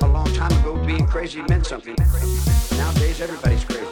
A long time ago, being crazy meant something. Nowadays, everybody's crazy.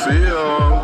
Do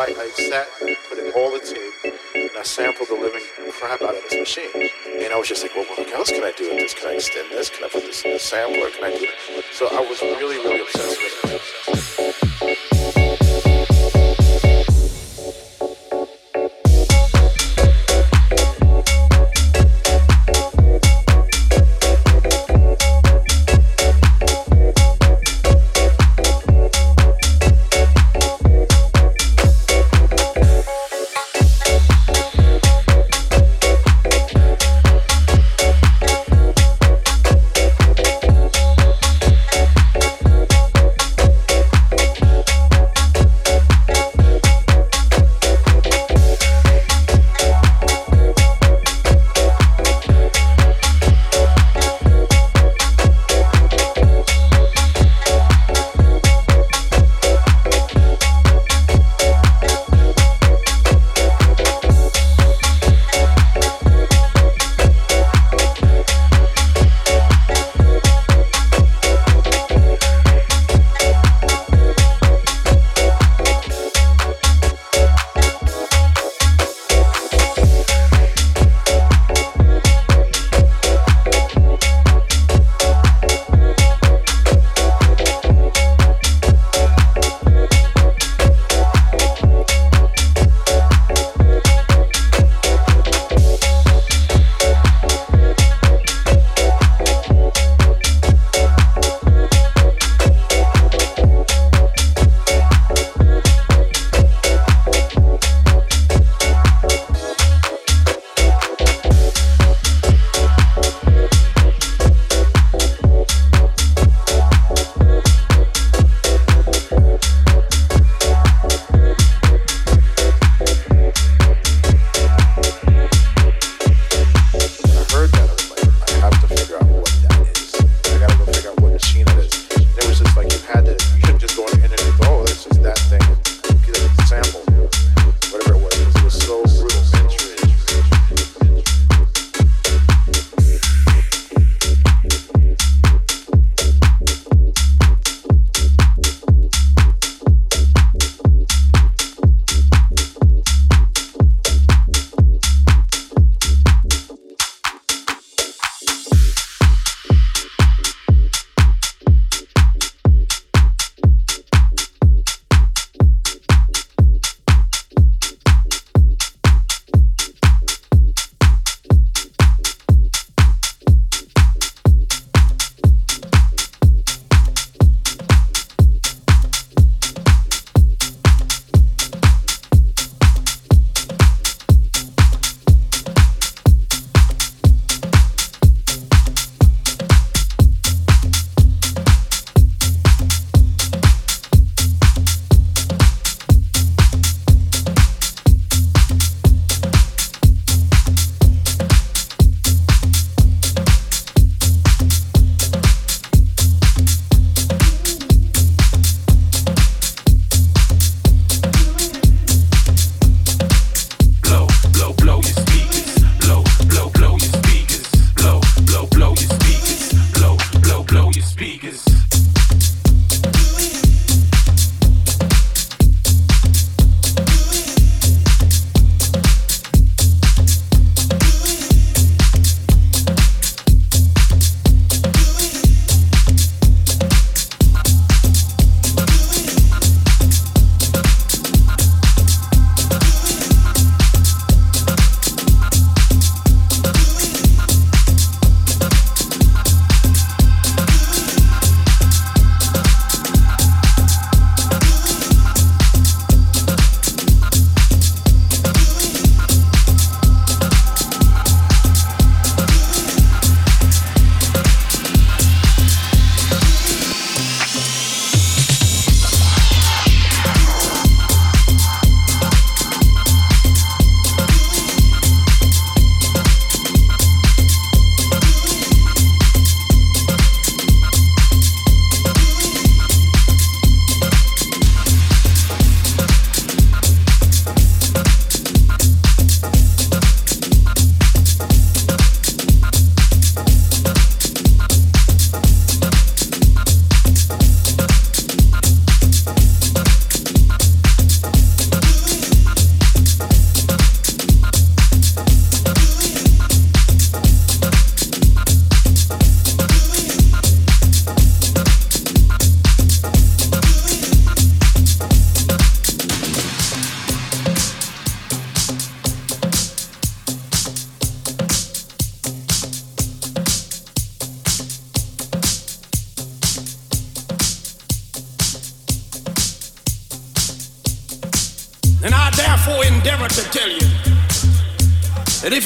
I, I sat and put in all the tape, and I sampled the living crap out of this machine. And I was just like, "Well, what else can I do with this? Can I extend this? Can I put this in the sampler? Can I do?" That? So I was really, really obsessed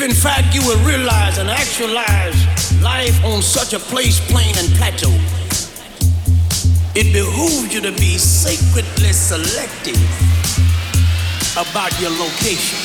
in fact you will realize and actualize life on such a place, plain, and plateau, it behooves you to be sacredly selective about your location.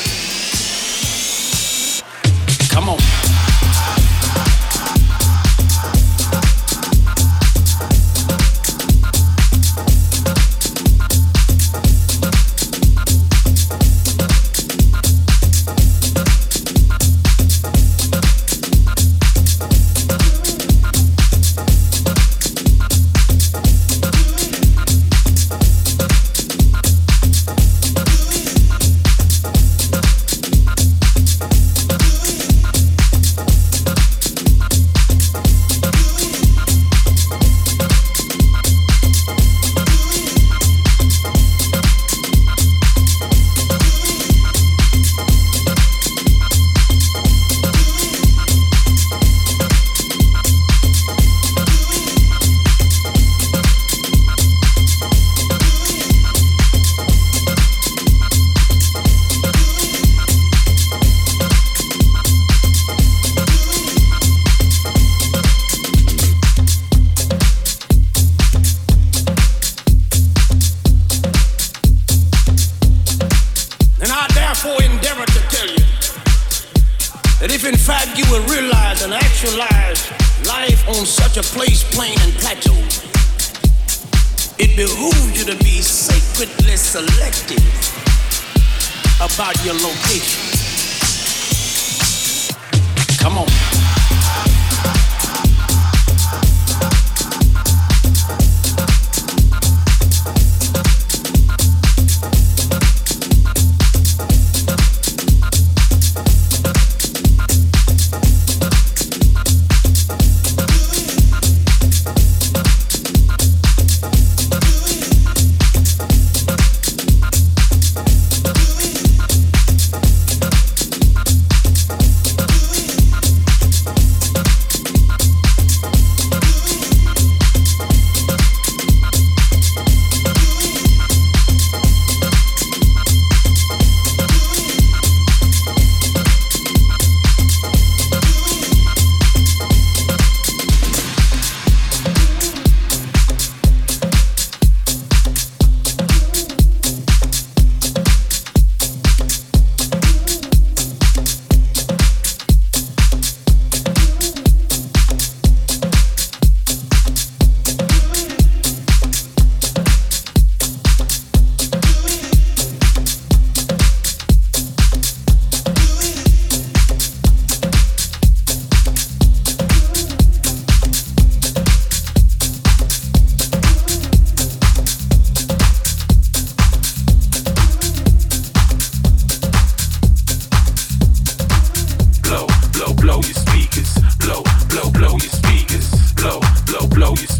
endeavor to tell you that if in fact you will realize and actualize life on such a place, plain and plateau, it behooves you to be sacredly selective about your location. Come on.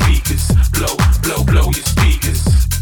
speakers, blow, blow, blow your speakers.